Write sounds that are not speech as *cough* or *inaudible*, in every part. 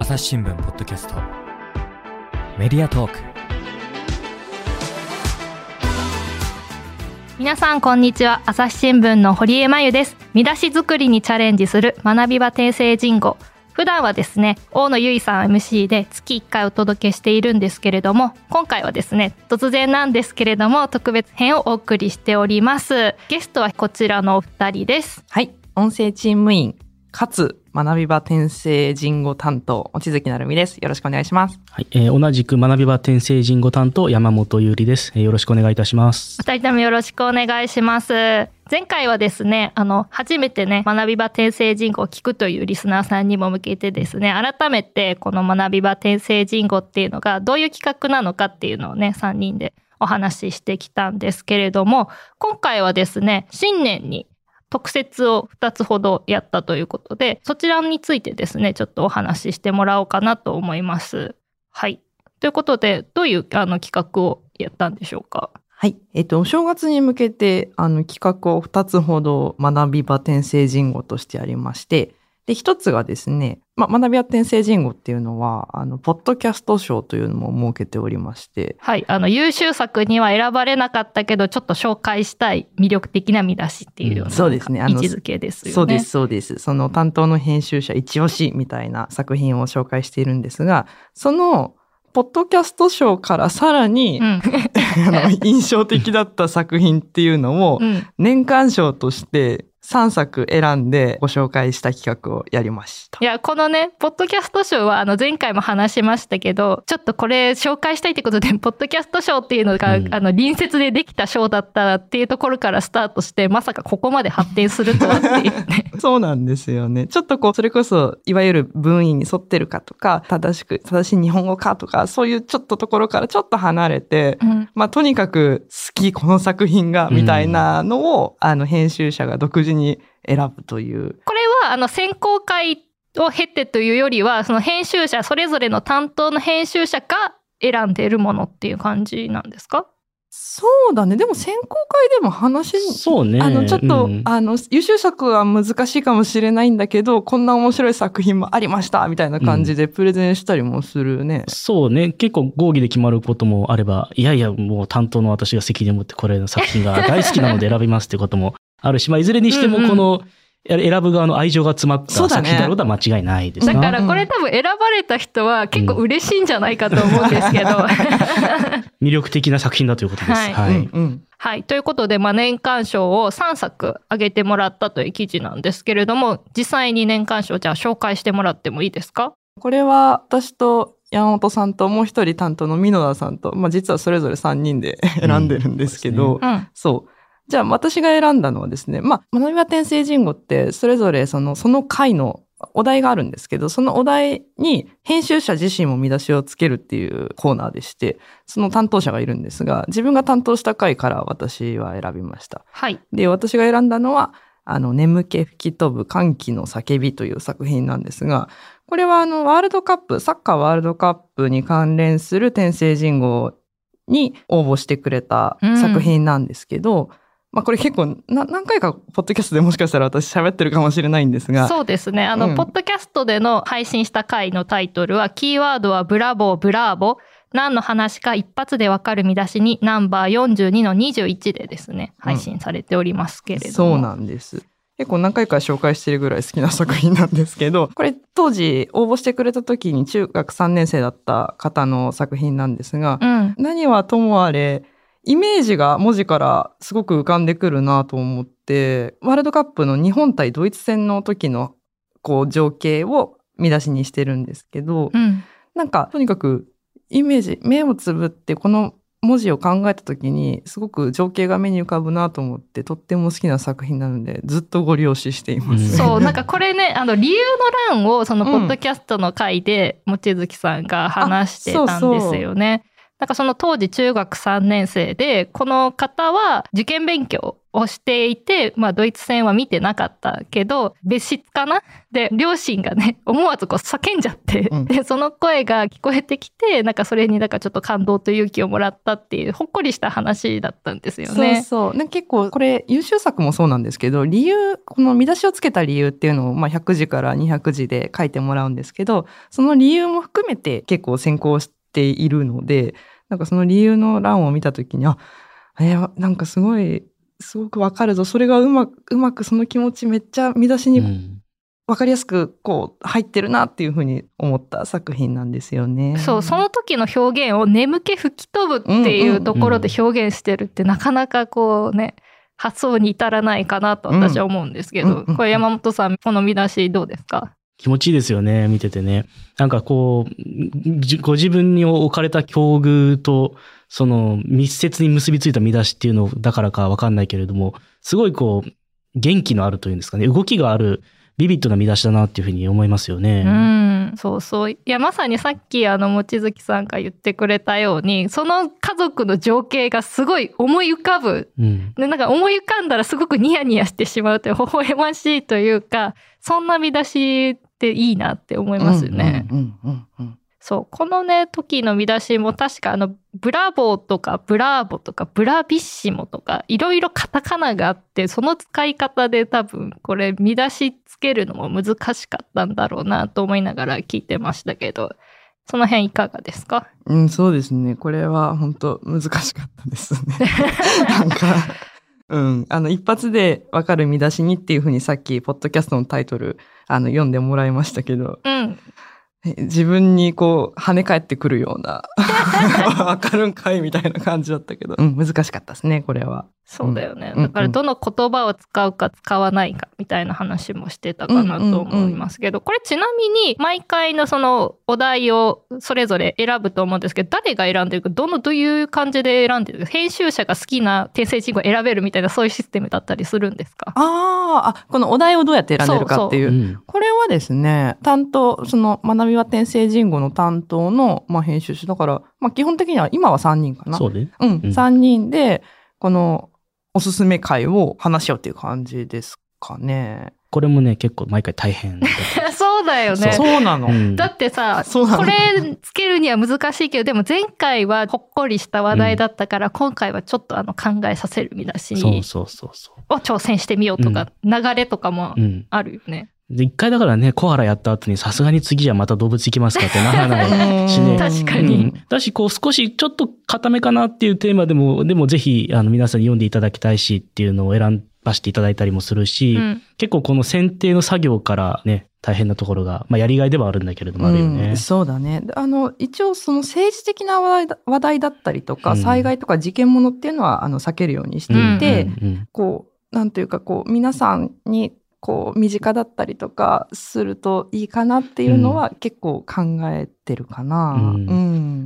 朝日新聞ポッドキャスト。メディアトーク。皆さんこんにちは。朝日新聞の堀江真由です。見出し作りにチャレンジする学び場訂正人語普段はですね大野由依さん MC で月1回お届けしているんですけれども今回はですね突然なんですけれども特別編をお送りしております。ゲストはこちらのお二人です。はい。音声チーム員、かつ学び場転生人語担当、望月成美です。よろしくお願いします。はい、えー同じく学び場転生人語担当山本優里です、えーよろしくお願いいたします。二人ともよろしくお願いします。前回はですね、あの、初めてね、学び場転生人語を聞くというリスナーさんにも向けてですね、改めてこの学び場転生人語っていうのがどういう企画なのかっていうのをね、3人でお話ししてきたんですけれども、今回はですね、新年に特設を2つほどやったということで、そちらについてですね、ちょっとお話ししてもらおうかなと思います。はい。ということで、どういうあの企画をやったんでしょうか？はい。えっと、お正月に向けて、あの、企画を2つほど学び場転生人語としてありまして、で、一つがですね、まあ、学び場転生人語っていうのは、あの、ポッドキャスト賞というのも設けておりまして、はい。あの、優秀作には選ばれなかったけど、ちょっと紹介したい魅力的な見出しっていうような、うんそうですねあの位置づけですよね。そうです、。そうです。その担当の編集者一押しみたいな作品を紹介しているんですが、その、ポッドキャスト賞からさらに、うん。*laughs* あの *laughs* 印象的だった作品っていうのをうん。年間賞として3作選んでご紹介した企画をやりましたい。や、このね、ポッドキャスト賞は、あの、前回も話しましたけど、ちょっとこれ紹介したいってことで、ポッドキャスト賞っていうのが、うんあの、隣接でできた賞だったっていうところからスタートして、まさかここまで発展するとはっていうね。*laughs* そうなんですよね。ちょっとこう、それこそ、いわゆる文意に沿ってるかとか、正しく、正しい日本語かとか、そういうちょっとところからちょっと離れて、うん。まあ、とにかく好き、この作品が、うんみたいなのを、あの、編集者が独自に選ぶという。これは、あの、選考会を経てというよりは、その編集者、それぞれの担当の編集者が選んでいるものっていう感じなんですか？そうだね。でも選考会でも話そうね。あの、ちょっと、うんあの、優秀作は難しいかもしれないんだけど、こんな面白い作品もありましたみたいな感じでプレゼンしたりもするね。そうね。結構合議で決まることもあれば、いやいや、もう担当の私が責任を持ってこれの作品が大好きなので選びますってこともあるし、まあ、いずれにしてもうんうんこの、選ぶ側の愛情が詰まった作品だろうとは間違いないですね。だからこれ多分選ばれた人は結構嬉しいんじゃないかと思うんですけど。*laughs* 魅力的な作品だということです。はいはい。うんうん。はい。ということで、まあ、年間賞を3作挙げてもらったという記事なんですけれども、実際に年間賞じゃあ紹介してもらってもいいですか？これは私と山本さんともう一人担当の箕田さんと、まあ実はそれぞれ3人で *laughs* 選んでるんですけど、うんうん。そう。じゃあ私が選んだのはですね、まあ、学び場転生人語ってそれぞれその、その回のお題があるんですけど、そのお題に編集者自身も見出しをつけるっていうコーナーでして、その担当者がいるんですが、自分が担当した回から私は選びました。はい。で、私が選んだのは、あの、眠気吹き飛ぶ歓喜の叫びという作品なんですが、これはあの、ワールドカップ、サッカーワールドカップに関連する転生人語に応募してくれた作品なんですけど、まあこれ結構な何回かポッドキャストでもしかしたら私喋ってるかもしれないんですが、そうですね。あの、うんポッドキャストでの配信した回のタイトルは、キーワードはブラボー、ブラーボ。何の話か一発でわかる見出しに、ナンバー42の21でですね、配信されておりますけれども。そうなんです。結構何回か紹介してるぐらい好きな作品なんですけど、*laughs* これ当時応募してくれた時に中学3年生だった方の作品なんですが、うん。何はともあれ、イメージが文字からすごく浮かんでくるなと思って、ワールドカップの日本対ドイツ戦の時のこう情景を見出しにしてるんですけど、うん。なんかとにかくイメージ、目をつぶってこの文字を考えた時にすごく情景が目に浮かぶなと思ってとっても好きな作品なのでずっとご利用ししています。うんそう、なんかこれね、あの、理由の欄を、その、うんポッドキャストの回で、望月さんが話してたんですよね。なんかその当時中学3年生で、この方は受験勉強をしていて、まあドイツ戦は見てなかったけど、別室かな？で、両親がね、*laughs* 思わずこう叫んじゃって、うんで、その声が聞こえてきて、なんかそれになんかちょっと感動と勇気をもらったっていう、ほっこりした話だったんですよね。そうそう。ね、結構、これ、優秀作もそうなんですけど、理由、この見出しをつけた理由っていうのを、まあ、100字から200字で書いてもらうんですけど、その理由も含めて結構先行しているので、なんかその理由の欄を見たときに、あ、えーなんかすごい、すごくわかるぞ。それがうまく、うまくその気持ちめっちゃ見出しにうん。わかりやすく、こう、入ってるなっていうふうに思った作品なんですよね。そう、その時の表現を眠気吹き飛ぶっていうところで表現してるってなかなかこうね、発想に至らないかなと私は思うんですけど、うんうんうん。これ山本さん、この見出しどうですか？気持ちいいですよね、見ててね。なんかこう、じご自分に置かれた境遇と、その密接に結びついた見出しっていうのだからかわかんないけれども、すごいこう、元気のあるというんですかね、動きがある、ビビッドな見出しだなっていうふうに思いますよね。うん、そうそう。いや、まさにさっきあの、望月さんが言ってくれたように、その家族の情景がすごい思い浮かぶ。うん。で、なんか思い浮かんだらすごくニヤニヤしてしまうという、微笑ましいというか、そんな見出しっていいなって思いますよね。そう。このね、時の見出しも確かあの、ブラボーとかブラーボとかブラビッシモとか、いろいろカタカナがあって、その使い方で多分、これ見出しつけるのも難しかったんだろうなと思いながら聞いてましたけど、その辺いかがですか？うん、そうですね。これは本当難しかったですね。*laughs* なんか、うん、あの、一発でわかる見出しにっていうふうにさっき、ポッドキャストのタイトル、あの、読んでもらいましたけど、うん。え自分にこう、跳ね返ってくるような、*laughs* わかるんかいみたいな感じだったけど、うん、難しかったですね、これは。そうだよね。うんだからどの言葉を使うか使わないかみたいな話もしてたかなと思いますけど、これちなみに毎回のそのお題をそれぞれ選ぶと思うんですけど、誰が選んでるか、どのどういう感じで選んでるか、編集者が好きな訂正人語を選べるみたいなそういうシステムだったりするんですか？あーあ、このお題をどうやって選んでるかっていう。うん。これはですね、担当、その、学びは転生人語の担当の、まあ、編集者。だから、まあ、基本的には今は3人かな。そうで。うん、うん3人で、この、おすすめ会を話し合うっていう感じですかね。これもね、結構毎回大変だった。*laughs* そうだよね。そうなの。うんだってさ、これつけるには難しいけど、でも前回はほっこりした話題だったから、今回はちょっとあの考えさせる見出しそうそうそうそを挑戦してみようとか、流れとかもう。うん。あるよね。で、一回だからね、コアラやった後にさすがに次はまた動物行きますかってならないしね。確かにうん。だし、こう少しちょっと固めかなっていうテーマでも、でもぜひ、あの、皆さんに読んでいただきたいしっていうのを選ばせていただいたりもするし、うん。結構この選定の作業からね、大変なところが、まあやりがいではあるんだけれどもあるよね。うんそうだね。であの、一応その政治的な話題だ話題だったりとか、うん災害とか事件ものっていうのは、あの、避けるようにしていて、こう、なんていうか、こう、皆さんに、こう、身近だったりとかするといいかなっていうのは結構考えてるかな。うんう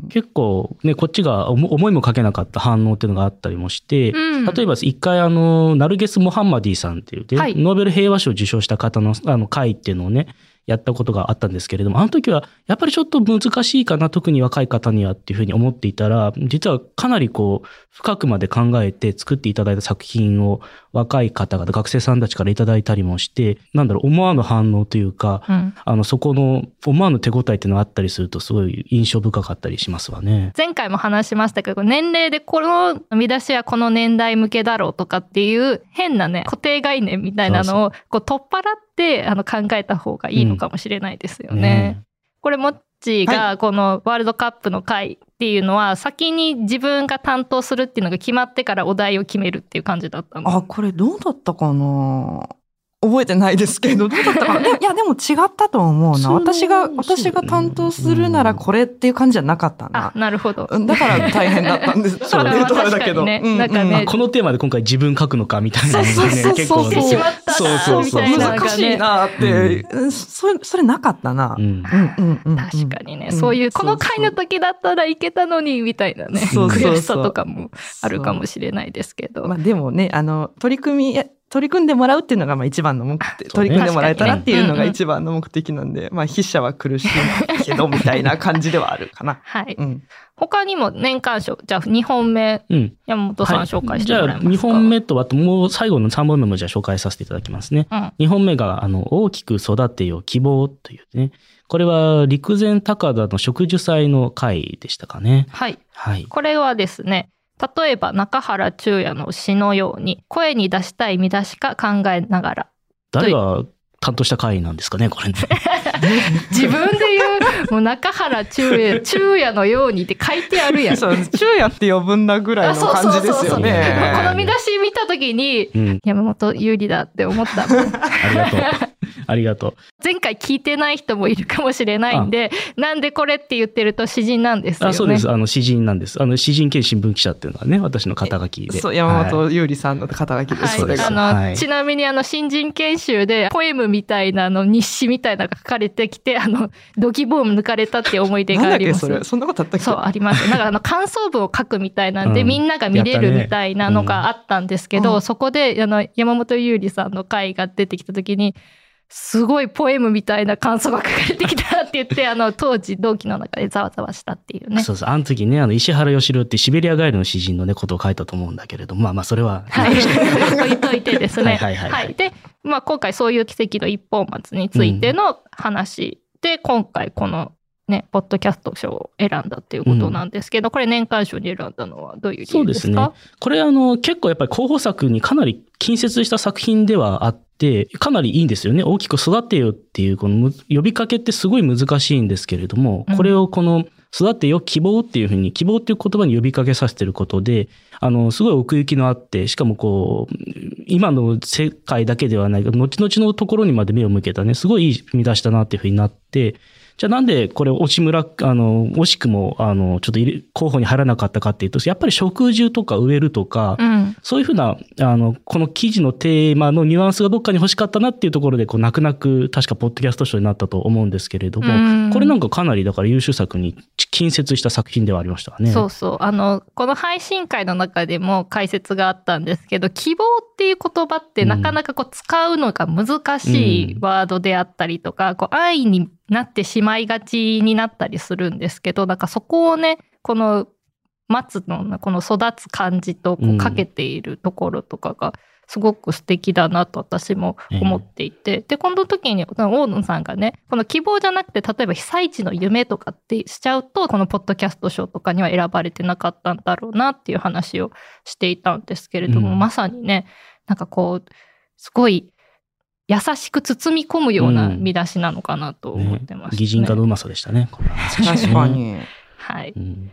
ん。結構ね、こっちが思思いもかけなかった反応っていうのがあったりもして、うん例えば一回あの、ナルゲス・モハンマディさんっていうで、はいノーベル平和賞を受賞した方のあの会っていうのをね、やったことがあったんですけれども、あの時はやっぱりちょっと難しいかな、特に若い方にはっていうふうに思っていたら、実はかなりこう、深くまで考えて作っていただいた作品を若い方々、学生さんたちからいただいたりもして、なんだろう、思わぬ反応というか、うんあの、そこの思わぬ手応えっていうのがあったりすると、すごい印象深かったりしますわね。前回も話しましたけど、年齢でこの見出しはこの年代向けだろうとかっていう変なね、固定概念みたいなのをこう取っ払ってあの考えた方がいいのかもしれないですよね。これもっちがこのワールドカップの回っていうのは先に自分が担当するっていうのが決まってからお題を決めるっていう感じだったの。あ、これどうだったかな？覚えてないですけど、どうだったか *laughs* いや、でも違ったと思うな。私が、私が担当するならこれっていう感じじゃなかったあな、。なるほど。うんだから大変だったんです。*laughs* そう。言うとあれだけど。確かにね。うんなんかね。うんあこのテーマで今回自分書くのかみたいなそうそうそう。結構そうそうそう。難しいなって、う。んそれ、それなかったな。うん。うんうんうん。うん確かにね、うん。そういう、このそうそう回の時だったらいけたのに、みたいなね、そうそうそう。悔しさとかもあるかもしれないですけど。まあでもね、あの、取り組み取り組んでもらうっていうのがまあ一番の目的、取り組んでもらえたらっていうのが一番の目的なんで、まあ筆者は苦しいけどみたいな感じではあるかな。*laughs* はい。うん。他にも年間賞、じゃあ2本目、うん。山本さんはい紹介してもらえますか、じゃあ、2本目と、あともう最後の3本目もじゃあ紹介させていただきますね。うん。2本目が、あの、大きく育てよ希望というね。これは陸前高田の植樹祭の会でしたかね。はい。はい。これはですね、例えば中原中也の詩のように、声に出したい見出しか考えながら。誰が担当した会なんですかね、これね。*laughs* 自分で言う、もう中原中也、*laughs* 中也のようにって書いてあるやん。そう、昼夜って呼ぶんだぐらいの感じですよそうそうそうそうね。この見出し見たときに、うん。山本有利だって思った。ありがとう。ありがとう。前回聞いてない人もいるかもしれないんで、なんでこれって言ってると詩人なんですよね。あ、そうです。あの、詩人なんです。あの、詩人兼新聞記者っていうのはね、私の肩書きで。そう、山はい本優里さんの肩書きです。はい、それがあ。の、はいちなみにあの新人研修でポエムみたいなあの日誌みたいなのが書かれてきてあのドキボーム抜かれたっていう思い出があります。だっけそれ。そんなことあったっけ？そうあります。なんかあの感想文を書くみたいなんで、うんみんなが見れるみたいなのがあったんですけど、うんそこであの山本優里さんの回が出てきた時に。すごいポエムみたいな感想が書かれてきたって言って、*laughs* あの、当時同期の中でざわざわしたっていうね。そうそう。あの時ね、あの、石原義郎ってシベリアガエルの詩人のね、ことを書いたと思うんだけれども、まあまあ、それは。はい。*laughs* 置いといてですね。はいはいはいはいで、まあ今回そういう奇跡の一本松についての話で、今回このね、ポッドキャスト賞を選んだっていうことなんですけど、これ年間賞に選んだのはどういう理由ですか？そうこれあの、結構やっぱり候補作にかなり近接した作品ではあって、かなりいいんですよね。大きく育てよっていう、このむ呼びかけってすごい難しいんですけれどもうん、これをこの、育てよ希望っていうふうに、希望っていう言葉に呼びかけさせてることで、あの、すごい奥行きのあって、しかもこう、今の世界だけではない、後々のところにまで目を向けたね、すごいいい見出しだなっていうふうになって、じゃあなんでこれ、押村、あの、惜しくも、あの、ちょっと候補に入らなかったかっていうと、やっぱり植樹とか植えるとか、うん。そういうふうな、あの、この記事のテーマのニュアンスがどっかに欲しかったなっていうところで、こう、泣く泣く、確かポッドキャスト賞になったと思うんですけれども、うんこれなんかかなり、だから優秀作に近接した作品ではありましたね。そうそう。あの、この配信会の中でも解説があったんですけど、希望っていう言葉ってなかなかこう使うのが難しいワードであったりとか、こう愛になってしまいがちになったりするんですけど、なんかそこをね、この松のこの育つ感じとこううん。かけているところとかが、すごく素敵だなと私も思っていて、で、この時に大野さんがね、この希望じゃなくて、例えば被災地の夢とかってしちゃうと、このポッドキャスト賞とかには選ばれてなかったんだろうなっていう話をしていたんですけれども、うん。まさにね、なんかこう、すごい優しく包み込むような見出しなのかなと思ってました、ね擬人化のうまさでしたね。これは確か。に。はい。うん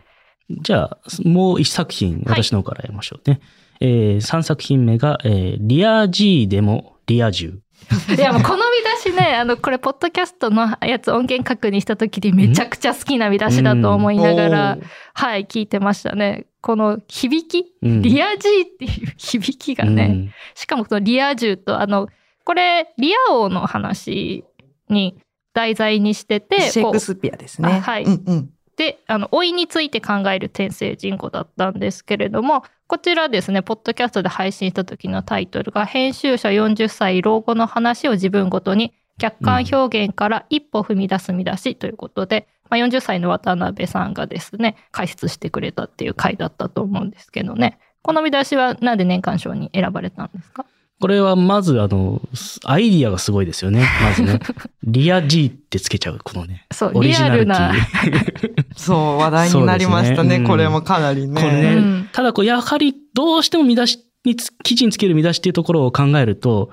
じゃあ、もう一作品、はい私の方からやりましょうね。えー、3作品目が、えーリア G でもリア充。*laughs* いや、もうこの見出しね、あの、これ、ポッドキャストのやつ音源確認した時にめちゃくちゃ好きな見出しだと思いながら、はい、聞いてましたね。この響き？うんリア G っていう響きがね、うんしかもそのリア充と、あの、これ、リア王の話に題材にしてて、シェイクスピアですね。あはいうんうん。で、あの、老いについて考える天聖人語だったんですけれども、こちらですね、ポッドキャストで配信した時のタイトルが、編集者40歳老後の話を自分ごとに客観表現から一歩踏み出す見出しということで、まあ、40歳の渡辺さんがですね、解説してくれたっていう回だったと思うんですけどね。この見出しはなんで年間賞に選ばれたんですか？これはまず、あの、アイディアがすごいですよね。まずね。*laughs* リア G ってつけちゃう、このね。そう、オリリジナルな。ィ *laughs* そう、話題になりましたね。ねうんこれもかなりね。これね、うんただこう、やはりどうしても見出しにつ、記事につける見出しっていうところを考えると、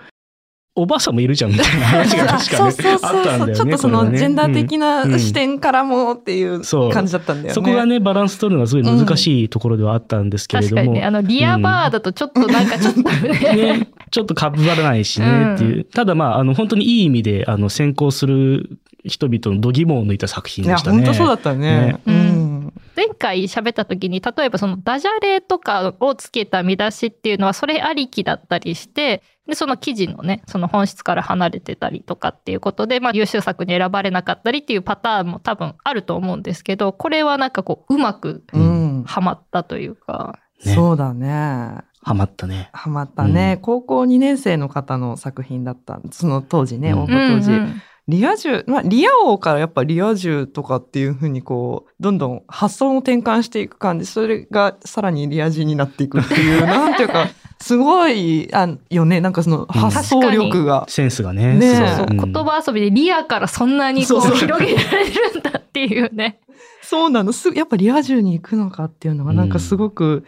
おばあさんもいるじゃんみたいな *laughs* 話が確かね、そうそうあ。ったんだよね。ちょっとそのジェンダー的うんな視点からもっていう感じだったんだよね。そこがね、バランス取るのがすごい難しいところではあったんですけれども。確かにね、あの、リアバーだとちょっとなんかちょっとね、ね、ちょっとかぶらないしねっていう。ただまあ、あの、本当にいい意味で、あの、先行する人々の度肝を抜いた作品でしたね。本当そうだったね。ねうん。前回喋った時に例えばそのダジャレとかをつけた見出しっていうのはそれありきだったりしてでその記事のねその本質から離れてたりとかっていうことで、まあ、優秀作に選ばれなかったりっていうパターンも多分あると思うんですけどこれはなんかこううまくうん。はまったというかねそうだね。ハマったね。ハマったね、うん高校2年生の方の作品だった。その当時ね、うん応募当時。うんうんリア充、まあ、リア王からやっぱリア充とかっていうふうにこう、どんどん発想を転換していく感じ、それがさらにリア充になっていくっていう、なんていうか、すごい、あよね、なんかその発想力が。センスがね。ねえそうそう、うん言葉遊びでリアからそんなにこう広げられるんだっていうね。そうなの。すやっぱリア充に行くのかっていうのがなんかすごく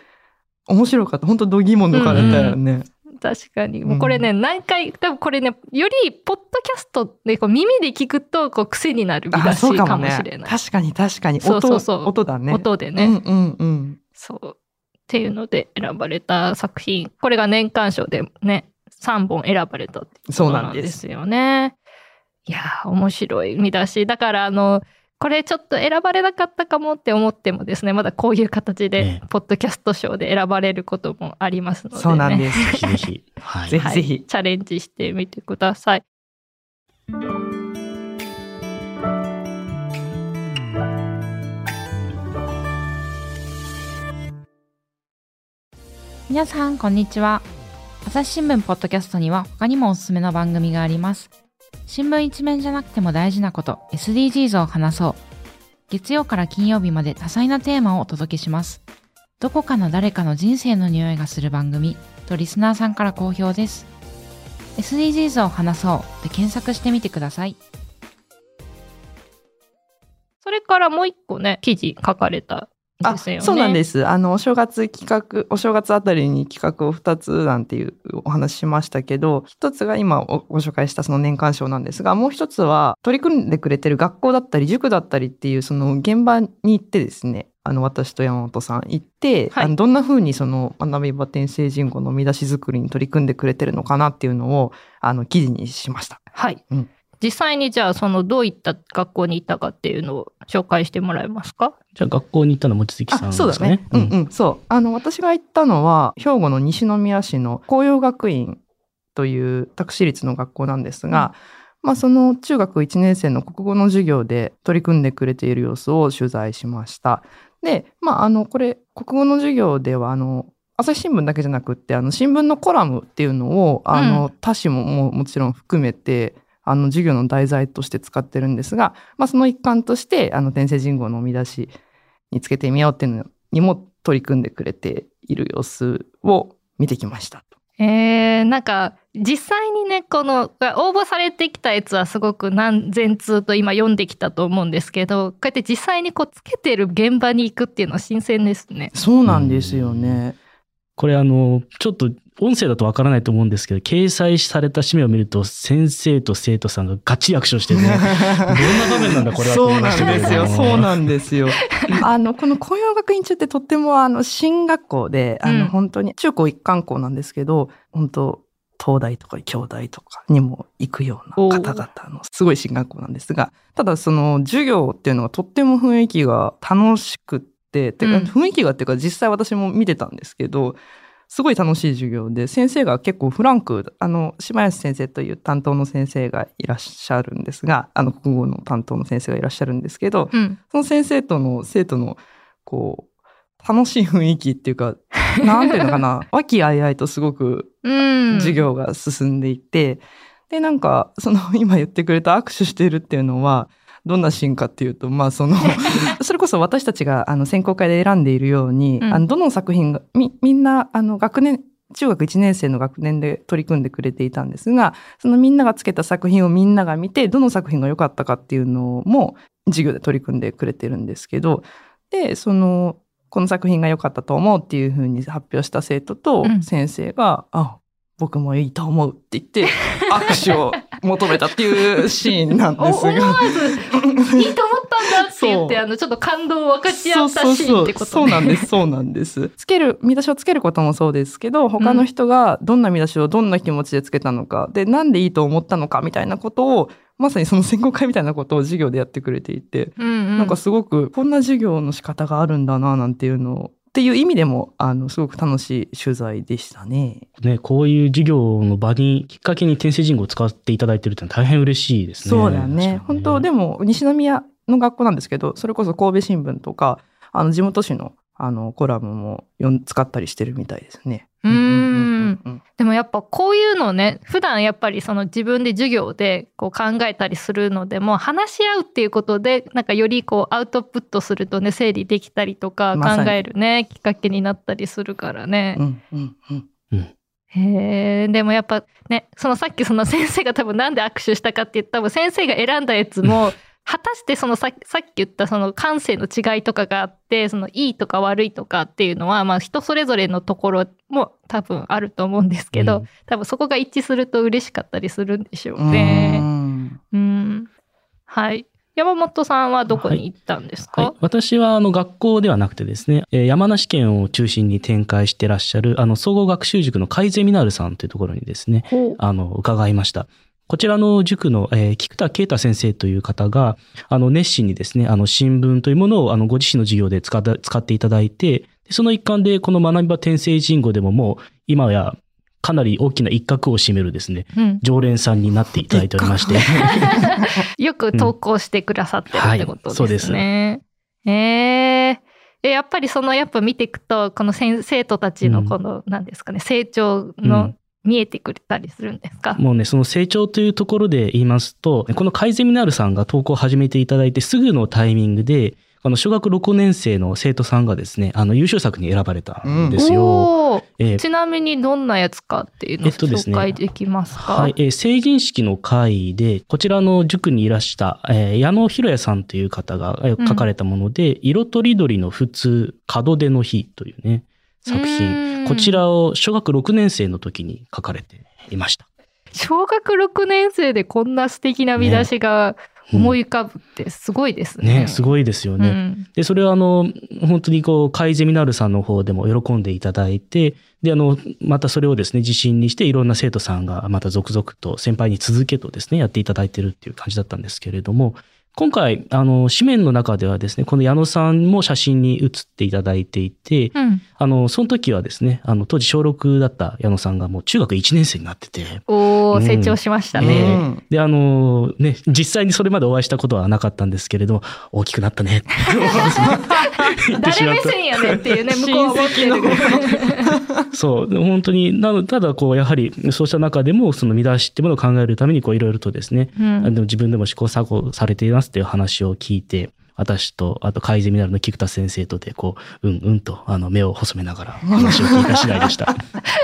面白かった。本当度肝抜かれたよね。確かに。もうこれね、何回、多分これね、より、ポッドキャストでこう耳で聞くと、こう、癖になる見あ、出しかもしれない。確かに確かに。そう音そうそう音だね。音でね、うんうんうん。そう。っていうので選ばれた作品。これが年間賞でね、3本選ばれたっていうことなんですよね。いやー、面白い見出し。だから、あの、これちょっと選ばれなかったかもって思ってもですね、まだこういう形えでえ、ポッドキャスト賞で選ばれることもありますので、ね。そうなんです。ぜひぜひ。*laughs* はい。ぜひぜひはいチャレンジしてみてください。皆さん、こんにちは。朝日新聞ポッドキャストには他にもおすすめの番組があります。新聞一面じゃなくても大事なこと、SDGs を話そう。月曜から金曜日まで多彩なテーマをお届けします。どこかの誰かの人生の匂いがする番組とリスナーさんから好評です。SDGs を話そうで検索してみてください。それからもう一個ね、記事書かれたあ。そうなんですす。あの、お正月企画、お正月あたりに企画を2つなんていうお話ししましたけど、一つが今おご紹介したその年間賞なんですが、もう一つは取り組んでくれてる学校だったり塾だったりっていうその現場に行ってですね、あの、私と山本さん行って、はいあのどんな風にその学び場転生人口の見出し作りに取り組んでくれてるのかなっていうのを、あの、記事にしました。はい。うん実際にじゃあ、そのどういった学校に行ったかっていうのを紹介してもらえますか？じゃあ学校に行ったのは望月さんあ、ですかね。そうだね。うんうん、そう。あの、私が行ったのは、兵庫の西宮市の紅葉学院という宅市立の学校なんですが、まあ、その中学1年生の国語の授業で取り組んでくれている様子を取材しました。で、まあ、あの、これ、国語の授業では、あの、朝日新聞だけじゃなくって、あの、新聞のコラムっていうのを、あの、他紙もももちろん含めて、あの、授業の題材として使ってるんですが、まあ、その一環として、あの、天聖人号の見出しにつけてみようっていうのにも取り組んでくれている様子を見てきました。えー、なんか、実際にね、この、応募されてきたやつはすごく何千通と今読んできたと思うんですけど、こうやって実際にこうつけてる現場に行くっていうのは新鮮ですね。そうなんですよね。これあの、ちょっと音声だとわからないと思うんですけど、掲載された紙面を見ると、先生と生徒さんがガチ握手をしてね、*laughs* どんな場面なんだこれはとそうなんですよ。そうなんですよ。*laughs* あの、この紅葉学院中ってとってもあの、進学校で、あの、うん本当に中高一貫校なんですけど、本当東大とか京大とかにも行くような方々のすごい進学校なんですが、ただその授業っていうのがとっても雰囲気が楽しくって、てかうん雰囲気がっていうか実際私も見てたんですけど、すごい楽しい授業で、先生が結構フランク、あの、島安先生という担当の先生がいらっしゃるんですが、あの、国語の担当の先生がいらっしゃるんですけど、うん。その先生との生徒の、こう、楽しい雰囲気っていうか、*laughs* なんていうのかな、和気あいあいとすごくうん。授業が進んでいて、で、なんか、その今言ってくれた握手してるっていうのは、どんなシーンかっていうと、まあその、*laughs* それこそ私たちがあの選考会で選んでいるように、うん。あのどの作品が、み、みんな、あの学年、中学1年生の学年で取り組んでくれていたんですが、そのみんながつけた作品をみんなが見て、どの作品が良かったかっていうのも授業で取り組んでくれてるんですけど、で、その、この作品が良かったと思うっていうふうに発表した生徒とうん。先生が、あ、僕もいいと思うって言って、握手を求めたっていうシーンなんおですが。思わず、いいと思ったんだって言って、あの、ちょっと感動を分かち合ったシーンってことね。そうなんです、そうなんです。つける、見出しをつけることもそうですけど、他の人がどんな見出しをどんな気持ちでつけたのか、で、なんでいいと思ったのかみたいなことを、まさにその選考会みたいなことを授業でやってくれていて、うんうん。なんかすごく、こんな授業の仕方があるんだな、なんていうのを、っていう意味でも、あの、すごく楽しい取材でしたね。ね、こういう授業の場に、きっかけに天聖人語を使っていただいてるってのは大変嬉しいですね。そうだね。本当、でも、も、西宮の学校なんですけど、それこそ神戸新聞とか、あの、地元紙の、あの、コラムも使ったりしてるみたいですね。うーん。ん。でもやっぱこういうのね、普段やっぱりその自分で授業でこう考えたりするのでも話し合うっていうことでなんかよりこうアウトプットするとね整理できたりとか考えるね、きっかけになったりするからね。うんうんうん。へえ、でもやっぱね、そのさっきその先生が多分なんで握手したかって言った多分先生が選んだやつも、果たしてそのささっき言ったその感性の違いとかがあって、そのいいとか悪いとかっていうのは、まあ人それぞれのところも多分あると思うんですけど、うん多分そこが一致すると嬉しかったりするんでしょううね。んうん。はい。山本さんはどこに行ったんですか、はい、私はあの学校ではなくてですね、えー山梨県を中心に展開してらっしゃるあの総合学習塾の海ゼミナールさんというところにですね、あの伺いました。こちらの塾の、えー菊田啓太先生という方が、あの熱心にですね、あの新聞というものをあのご自身の授業で使った使っていただいて、でその一環でこの学び場転生人語でももう今やかなり大きな一角を占めるですね、うん、常連さんになっていただいておりまして。*laughs* よく投稿してくださってるってことはいです。ね。えー。えやっぱりそのやっぱ見ていくとこの先生徒たちのこの何ですかね、成長うのん見えてくれたりするんですか、もうね、その成長というところで言いますと、この改ゼミナールさんが投稿を始めていただいてすぐのタイミングで、あの小学6年生の生徒さんがですね、あの優秀作に選ばれたんですよ。おー。えーちなみにどんなやつかっていうのを紹介できますか、はい、えー成人式の会で、こちらの塾にいらした、えー矢野博也さんという方が書かれたもので、色とりどりの普通、門出の日というね、作品。んこちらを小学6年生の時に書かれていました。小学6年生でこんな素敵な見出しが思い浮かぶってすごいですね。ね、すごいですよね。うんで、それはあの、本当にこう、カイゼミナルさんの方でも喜んでいただいて、で、あの、またそれをですね、自信にして、いろんな生徒さんがまた続々と先輩に続けとですね、やっていただいてるっていう感じだったんですけれども、今回、あの、紙面の中ではですね、この矢野さんも写真に写っていただいていて、うん。あの、その時はですね、あの、当時小6だった矢野さんがもう中学1年生になってて、おー、うん。成長しましたえね。うんで、あのね、実際にそれまでお会いしたことはなかったんですけれども、大きくなったね。*laughs* って誰目線やねんっていうね、向こうは *laughs* 思ってる。*laughs* そう、本当に、なのただこう、やはり、そうした中でも、その見出しってものを考えるために、こう、いろいろとですね、うん。あの自分でも試行錯誤されていますっていう話を聞いて、私と、あと、カイゼミナルの菊田先生とで、こう、うんうんと、あの、目を細めながら話を聞いた次第でした。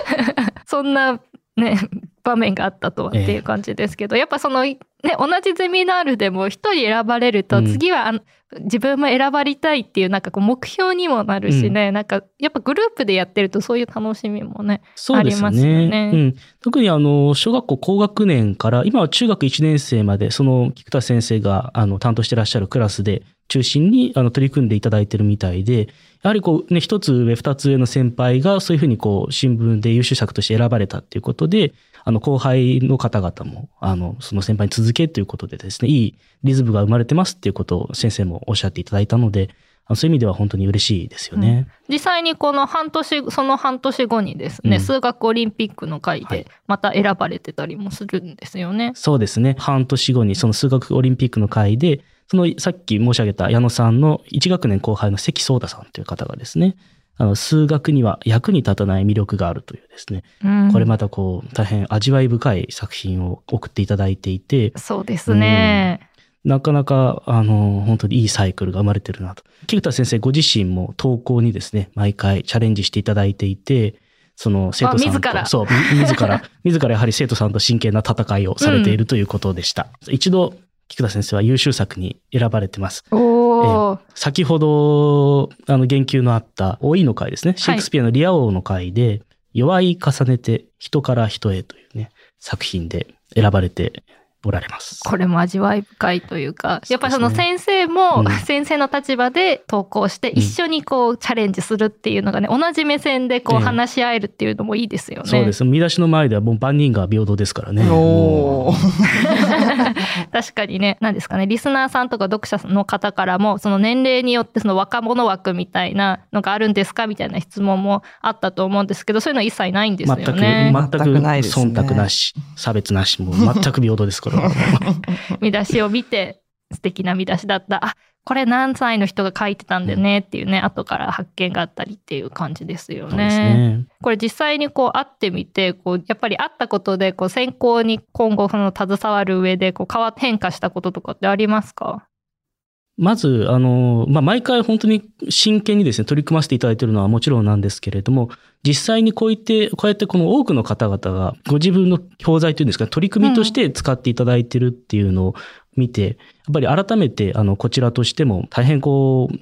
*laughs* そんなね、場面があったとはっていう感じですけど、やっぱその、ね、同じゼミナールでも一人選ばれると、うん次はあの自分も選ばれたいっていうなんかこう目標にもなるしね、なんかやっぱグループでやってるとそういう楽しみもね。そうですね。ありますよねうん。特にあの、小学校高学年から、今は中学1年生まで、その菊田先生があの担当してらっしゃるクラスで中心にあの取り組んでいただいてるみたいで、やはりこうね、一つ上、二つ上の先輩がそういうふうにこう、新聞で優秀作として選ばれたっていうことで、あの、後輩の方々も、あの、その先輩に続けということでですね、いいリズムが生まれてますっていうことを先生もおっしゃっていただいたので、そういう意味では本当に嬉しいですよね。実際にこの半年、その半年後にですね、うん数学オリンピックの会はいでまた選ばれてたりもするんですよね。そうですね。半年後にその数学オリンピックの会で、そのさっき申し上げた矢野さんの1学年後輩の関聡太さんという方がですね、あの数学には役に立たない魅力があるというですね、うんこれまたこう大変味わい深い作品を送っていただいていて、そうですね。なかなかあの本当にいいサイクルが生まれてるなと。菊田先生ご自身も投稿にですね、毎回チャレンジしていただいていて、その生徒さんと、あ自らそう、み自ら、*laughs* 自らやはり生徒さんと真剣な戦いをされているということでした。一度、菊田先生は優秀作に選ばれてます。おー。先ほど、あの、言及のあった、老いの会ですね。シェイクスピアのリア王の会で、弱い重ねて人から人へというね、作品で選ばれておられます。これも味わい深いというか、やっぱりその先生もうん *laughs* 先生の立場で投稿して一緒にこうチャレンジするっていうのがね、同じ目線でこうええ話し合えるっていうのもいいですよね。そうです。見出しの前ではもう万人が平等ですからね。おー *laughs* 確かにね、何ですかね、リスナーさんとか読者の方からも、その年齢によってその若者枠みたいなのがあるんですかみたいな質問もあったと思うんですけど、そういうの一切ないんですよ全く、ね。全く全くないですね忖度なし、差別なし、もう全く平等ですから。*laughs* 見出しを見て、素敵な見出しだった。あ、これ何歳の人が書いてたんだよねっていうね、後から発見があったりっていう感じですよね。ね。これ実際にこう会ってみて、こう、やっぱり会ったことで、こう、選考に今後その携わる上で、こう、変化したこととかってありますか？まず、あの、まあ、毎回本当に真剣にですね、取り組ませていただいているのはもちろんなんですけれども、実際にこういって、こうやってこの多くの方々がご自分の教材というんですか、取り組みとして使っていただいているっていうのを見て、やっぱり改めて、あの、こちらとしても大変こう、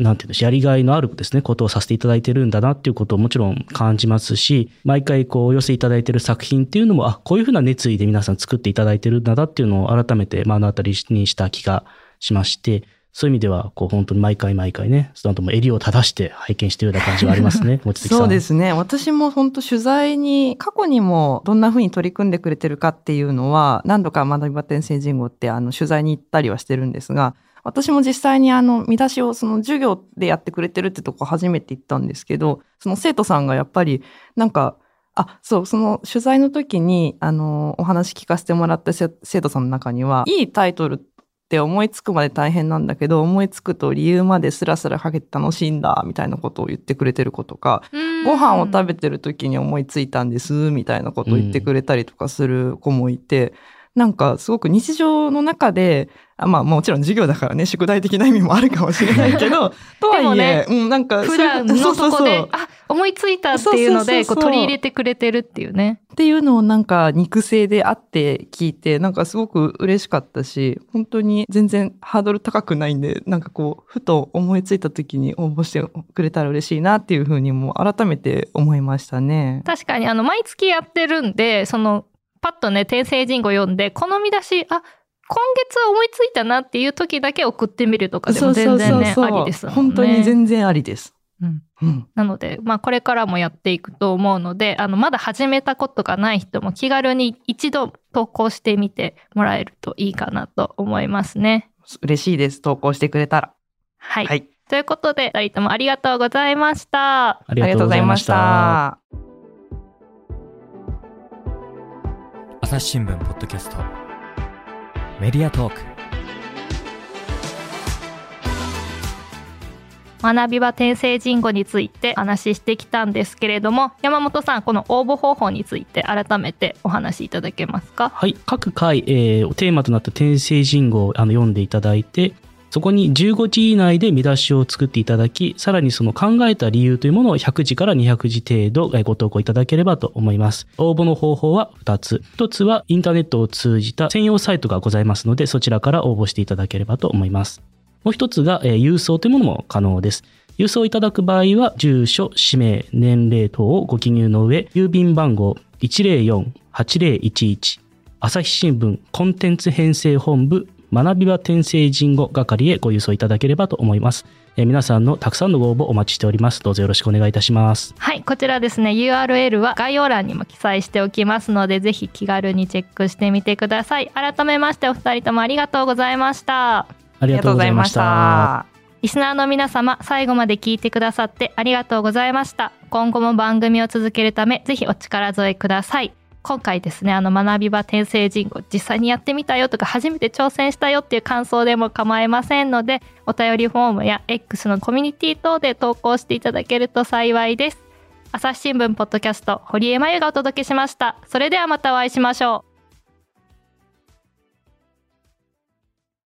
なんていうんですやりがいのあるですね、ことをさせていただいてるんだなっていうことをもちろん感じますし、毎回こうお寄せいただいてる作品っていうのも、あ、こういうふうな熱意で皆さん作っていただいてるんだなっていうのを改めて目の当たりにした気がしまして、そういう意味では、こう本当に毎回毎回ね、スタントも襟を正して拝見しているような感じはありますね。*laughs* そうですね。私も本当取材に、過去にもどんな風に取り組んでくれてるかっていうのは、何度か学び場天聖人語ってあの取材に行ったりはしてるんですが、私も実際にあの見出しをその授業でやってくれてるってとこ初めて行ったんですけど、その生徒さんがやっぱりなんか、あ、そう、その取材の時に、あの、お話聞かせてもらったせ生徒さんの中には、いいタイトルって思いつくまで大変なんだけど、思いつくと理由までスラスラかけて楽しいんだ、みたいなことを言ってくれてる子とか、ご飯を食べてる時に思いついたんです、みたいなことを言ってくれたりとかする子もいて、なんかすごく日常の中で、あまあもちろん授業だからね、宿題的な意味もあるかもしれないけど、*laughs* とはいえ、うん、なんか普段のそうそうそうそこで、あ、思いついたっていうので、こう取り入れてくれてるっていうね。っていうのをなんか肉声であって聞いて、なんかすごく嬉しかったし、本当に全然ハードル高くないんで、なんかこう、ふと思いついた時に応募してくれたら嬉しいなっていうふうにも改めて思いましたね。確かに、あの、毎月やってるんで、その、パッとね、天聖人語読んで、この見出し、あ、今月思いついたなっていう時だけ送ってみるとかでも全然ね、ありですもんね。本当に全然ありです。うんうん。なので、まあこれからもやっていくと思うので、あの、まだ始めたことがない人も気軽に一度投稿してみてもらえるといいかなと思いますね。嬉しいです。投稿してくれたら。はい。はい。ということで、二人ともありがとうございました。ありがとうございました。朝日新聞ポッドキャスト。メディアトーク。学び場転生人語について話してきたんですけれども、山本さん、この応募方法について改めてお話しいただけますか？はい。各回、えーテーマとなった転生人語をあの読んでいただいて、そこに15字以内で見出しを作っていただき、さらにその考えた理由というものを100字から200字程度ご投稿いただければと思います。応募の方法は2つ。1つはインターネットを通じた専用サイトがございますので、そちらから応募していただければと思います。もう一つが、えー郵送というものも可能です。郵送いただく場合は、住所、氏名、年齢等をご記入の上、郵便番号104-8011朝日新聞コンテンツ編成本部学び場転生人語係へご郵送いただければと思います。えー皆さんのたくさんのご応募お待ちしております。どうぞよろしくお願いいたします。はい、こちらですね、URL は概要欄にも記載しておきますので、ぜひ気軽にチェックしてみてください。改めましてお二人ともありがとうございました。ありがとうございました。リスナーの皆様、最後まで聞いてくださってありがとうございました。今後も番組を続けるため、ぜひお力添えください。今回ですね、あの学び場転生人口実際にやってみたよとか初めて挑戦したよっていう感想でも構いませんので、お便りフォームや X のコミュニティ等で投稿していただけると幸いです。朝日新聞ポッドキャスト、堀江真由がお届けしました。それではまたお会いしましょう。